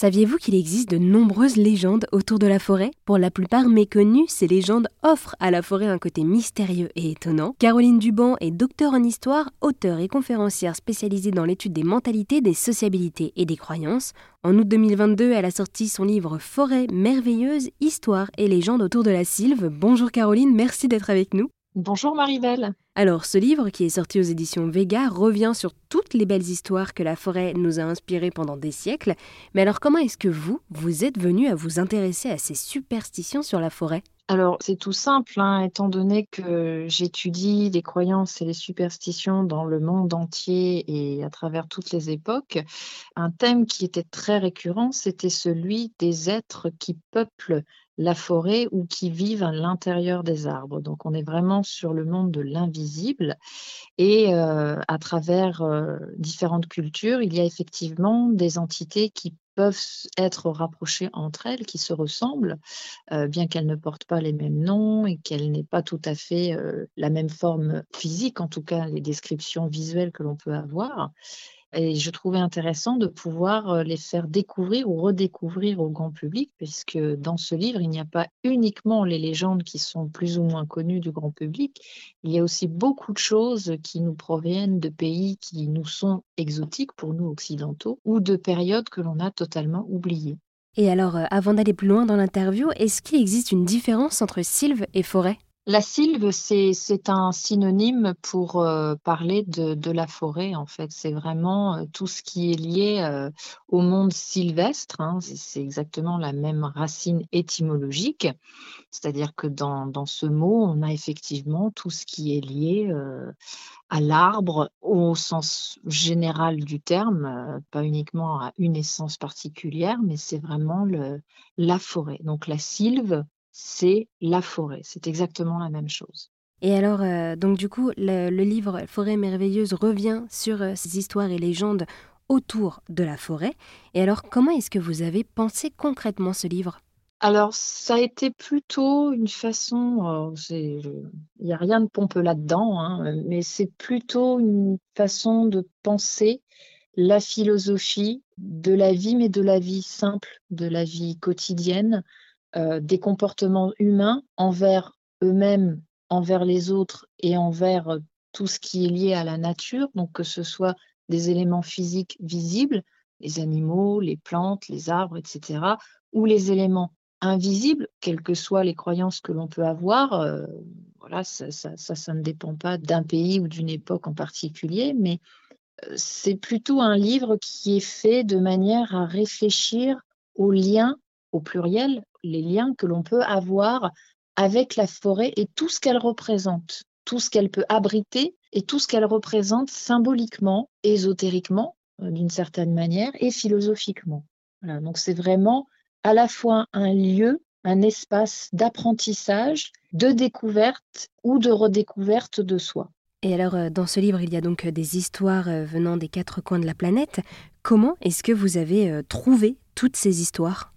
Saviez-vous qu'il existe de nombreuses légendes autour de la forêt? Pour la plupart méconnues, ces légendes offrent à la forêt un côté mystérieux et étonnant. Caroline Duban est docteur en histoire, auteure et conférencière spécialisée dans l'étude des mentalités, des sociabilités et des croyances. En août 2022, elle a sorti son livre Forêt merveilleuse, histoire et légendes autour de la sylve. Bonjour Caroline, merci d'être avec nous. Bonjour Maribel. Alors, ce livre, qui est sorti aux éditions Vega, revient sur toutes les belles histoires que la forêt nous a inspirées pendant des siècles. Mais alors, comment est-ce que vous, vous êtes venu à vous intéresser à ces superstitions sur la forêt? Alors, c'est tout simple, hein, étant donné que j'étudie les croyances et les superstitions dans le monde entier et à travers toutes les époques, un thème qui était très récurrent, c'était celui des êtres qui peuplent la forêt ou qui vivent à l'intérieur des arbres. Donc on est vraiment sur le monde de l'invisible et euh, à travers euh, différentes cultures, il y a effectivement des entités qui peuvent être rapprochées entre elles, qui se ressemblent, euh, bien qu'elles ne portent pas les mêmes noms et qu'elles n'aient pas tout à fait la même forme physique, en tout cas les descriptions visuelles que l'on peut avoir. Et je trouvais intéressant de pouvoir euh, les faire découvrir ou redécouvrir au grand public, puisque dans ce livre, il n'y a pas uniquement les légendes qui sont plus ou moins connues du grand public, il y a aussi beaucoup de choses qui nous proviennent de pays qui nous sont exotiques pour nous occidentaux, ou de périodes que l'on a totalement oubliées. Et alors, euh, avant d'aller plus loin dans l'interview, est-ce qu'il existe une différence entre sylve et forêt la sylve, c'est un synonyme pour euh, parler de, la forêt, en fait. C'est vraiment euh, tout ce qui est lié euh, au monde sylvestre. Hein. C'est exactement la même racine étymologique. C'est-à-dire que dans, ce mot, on a effectivement tout ce qui est lié à l'arbre au sens général du terme, pas uniquement à une essence particulière, mais c'est vraiment la forêt. Donc la sylve, c'est la forêt. C'est exactement la même chose. Et alors, euh, donc du coup, le, livre Forêt merveilleuse revient sur euh, ces histoires et légendes autour de la forêt. Et alors, comment est-ce que vous avez pensé concrètement ce livre? Alors, ça a été plutôt une façon, il n'y a rien de pompeux là-dedans, hein, mais c'est plutôt une façon de penser la philosophie de la vie, mais de la vie simple, de la vie quotidienne, euh, des comportements humains envers eux-mêmes, envers les autres et envers euh, tout ce qui est lié à la nature, donc que ce soit des éléments physiques visibles, les animaux, les plantes, les arbres, etc., ou les éléments invisibles, quelles que soient les croyances que l'on peut avoir. Euh, voilà, ça, ça, ça, ne dépend pas d'un pays ou d'une époque en particulier, mais c'est plutôt un livre qui est fait de manière à réfléchir aux liens au pluriel les liens que l'on peut avoir avec la forêt et tout ce qu'elle représente, tout ce qu'elle peut abriter et tout ce qu'elle représente symboliquement, ésotériquement euh, d'une certaine manière et philosophiquement. donc c'est vraiment à la fois un lieu, un espace d'apprentissage, de découverte ou de redécouverte de soi. Et alors, euh, dans ce livre, il y a donc euh, des histoires venant des quatre coins de la planète. Comment est-ce que vous avez trouvé toutes ces histoires?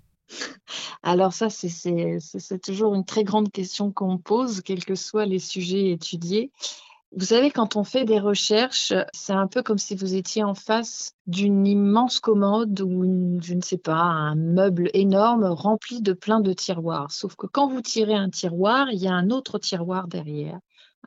Alors ça, c'est toujours une très grande question qu'on pose, quels que soient les sujets étudiés. Vous savez, quand on fait des recherches, c'est un peu comme si vous étiez en face d'une immense commode ou, je ne sais pas, un meuble énorme rempli de plein de tiroirs. Sauf que quand vous tirez un tiroir, il y a un autre tiroir derrière.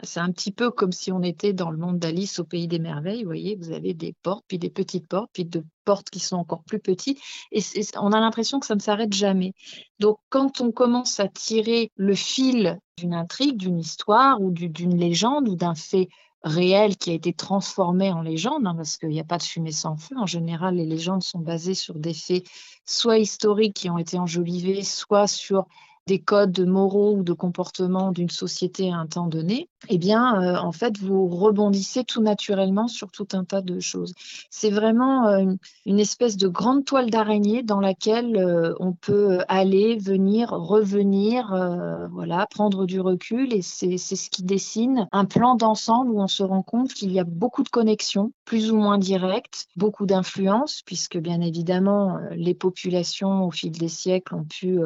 C'est un petit peu comme si on était dans le monde d'Alice au pays des merveilles. Vous voyez, vous avez des portes, puis des petites portes, puis de portes qui sont encore plus petites. Et on a l'impression que ça ne s'arrête jamais. Donc, quand on commence à tirer le fil d'une intrigue, d'une histoire ou d'une légende ou d'un fait réel qui a été transformé en légende, hein, parce qu'il n'y a pas de fumée sans feu. En général, les légendes sont basées sur des faits soit historiques qui ont été enjolivés, soit sur des codes moraux ou de comportement d'une société à un temps donné, eh bien, euh, en fait, vous rebondissez tout naturellement sur tout un tas de choses. C'est vraiment euh, une espèce de grande toile d'araignée dans laquelle euh, on peut aller, venir, revenir, voilà, prendre du recul, et c'est ce qui dessine un plan d'ensemble où on se rend compte qu'il y a beaucoup de connexions, plus ou moins directes, beaucoup d'influences, puisque bien évidemment, les populations au fil des siècles ont pu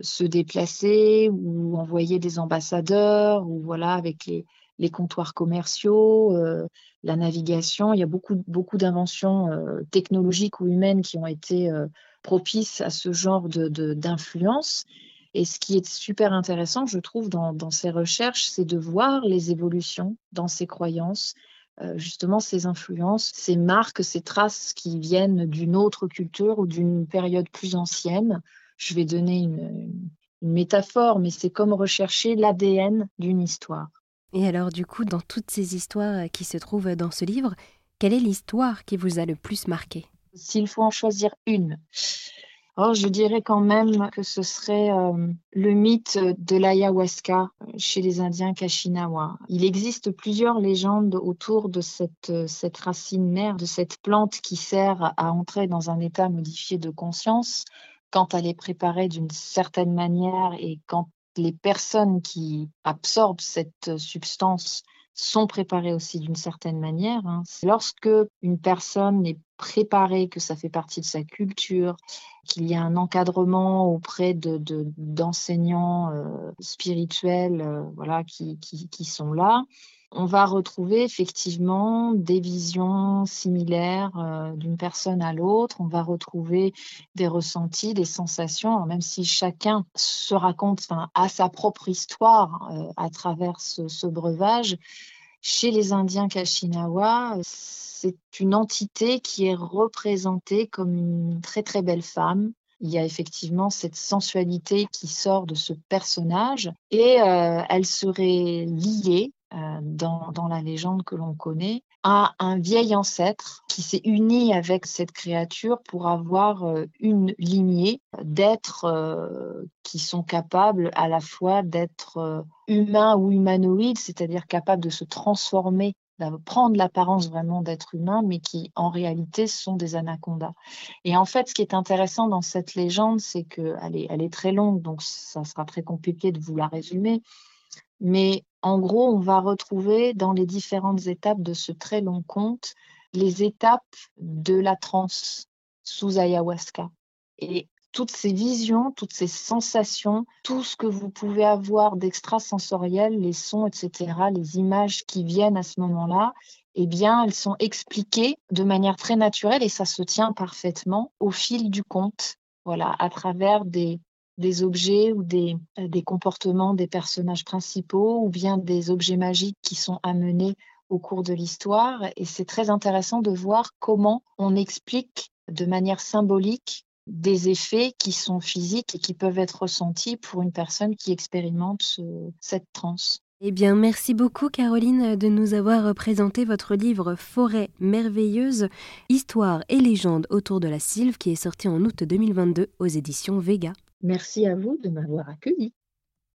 se déplacer ou envoyer des ambassadeurs ou voilà avec les, comptoirs commerciaux, la navigation. Il y a beaucoup, beaucoup d'inventions technologiques ou humaines qui ont été propices à ce genre d'influence. Et ce qui est super intéressant, je trouve, dans, dans ces recherches, c'est de voir les évolutions dans ces croyances, euh, justement ces influences, ces marques, ces traces qui viennent d'une autre culture ou d'une période plus ancienne. Je vais donner une, une métaphore, mais c'est comme rechercher l'ADN d'une histoire. Et alors, du coup, dans toutes ces histoires qui se trouvent dans ce livre, quelle est l'histoire qui vous a le plus marqué? S'il faut en choisir une, Or, je dirais quand même que ce serait euh, le mythe de l'ayahuasca chez les Indiens Kashinawa. Il existe plusieurs légendes autour de cette, cette racine mère, de cette plante qui sert à entrer dans un état modifié de conscience quand elle est préparée d'une certaine manière et quand les personnes qui absorbent cette substance sont préparées aussi d'une certaine manière. Hein. Lorsque une personne est préparée, que ça fait partie de sa culture, qu'il y a un encadrement auprès de, d'enseignants euh, spirituels euh, voilà, qui, qui, qui, sont là, on va retrouver effectivement des visions similaires euh, d'une personne à l'autre, on va retrouver des ressentis, des sensations, même si chacun se raconte, a sa propre histoire à travers ce, breuvage. Chez les Indiens Kashinawa, c'est une entité qui est représentée comme une très très belle femme. Il y a effectivement cette sensualité qui sort de ce personnage et euh, elle serait liée euh, dans, dans, la légende que l'on connaît à un vieil ancêtre qui s'est uni avec cette créature pour avoir euh, une lignée d'êtres qui sont capables à la fois d'être humains ou humanoïdes, c'est-à-dire capables de se transformer prendre l'apparence vraiment d'être humain, mais qui en réalité sont des anacondas. Et en fait, ce qui est intéressant dans cette légende, c'est qu'elle elle est très longue, donc ça sera très compliqué de vous la résumer. Mais en gros, on va retrouver dans les différentes étapes de ce très long conte les étapes de la transe sous ayahuasca. Et toutes ces visions, toutes ces sensations, tout ce que vous pouvez avoir d'extrasensoriel, les sons, etc., les images qui viennent à ce moment-là, eh bien, elles sont expliquées de manière très naturelle et ça se tient parfaitement au fil du conte, voilà, à travers des, des objets ou des, euh, des comportements des personnages principaux ou bien des objets magiques qui sont amenés au cours de l'histoire. Et c'est très intéressant de voir comment on explique de manière symbolique des effets qui sont physiques et qui peuvent être ressentis pour une personne qui expérimente cette transe. Eh bien, merci beaucoup Caroline de nous avoir présenté votre livre Forêt merveilleuse, histoire et légende autour de la sylve qui est sorti en août 2022 aux éditions Vega. Merci à vous de m'avoir accueilli.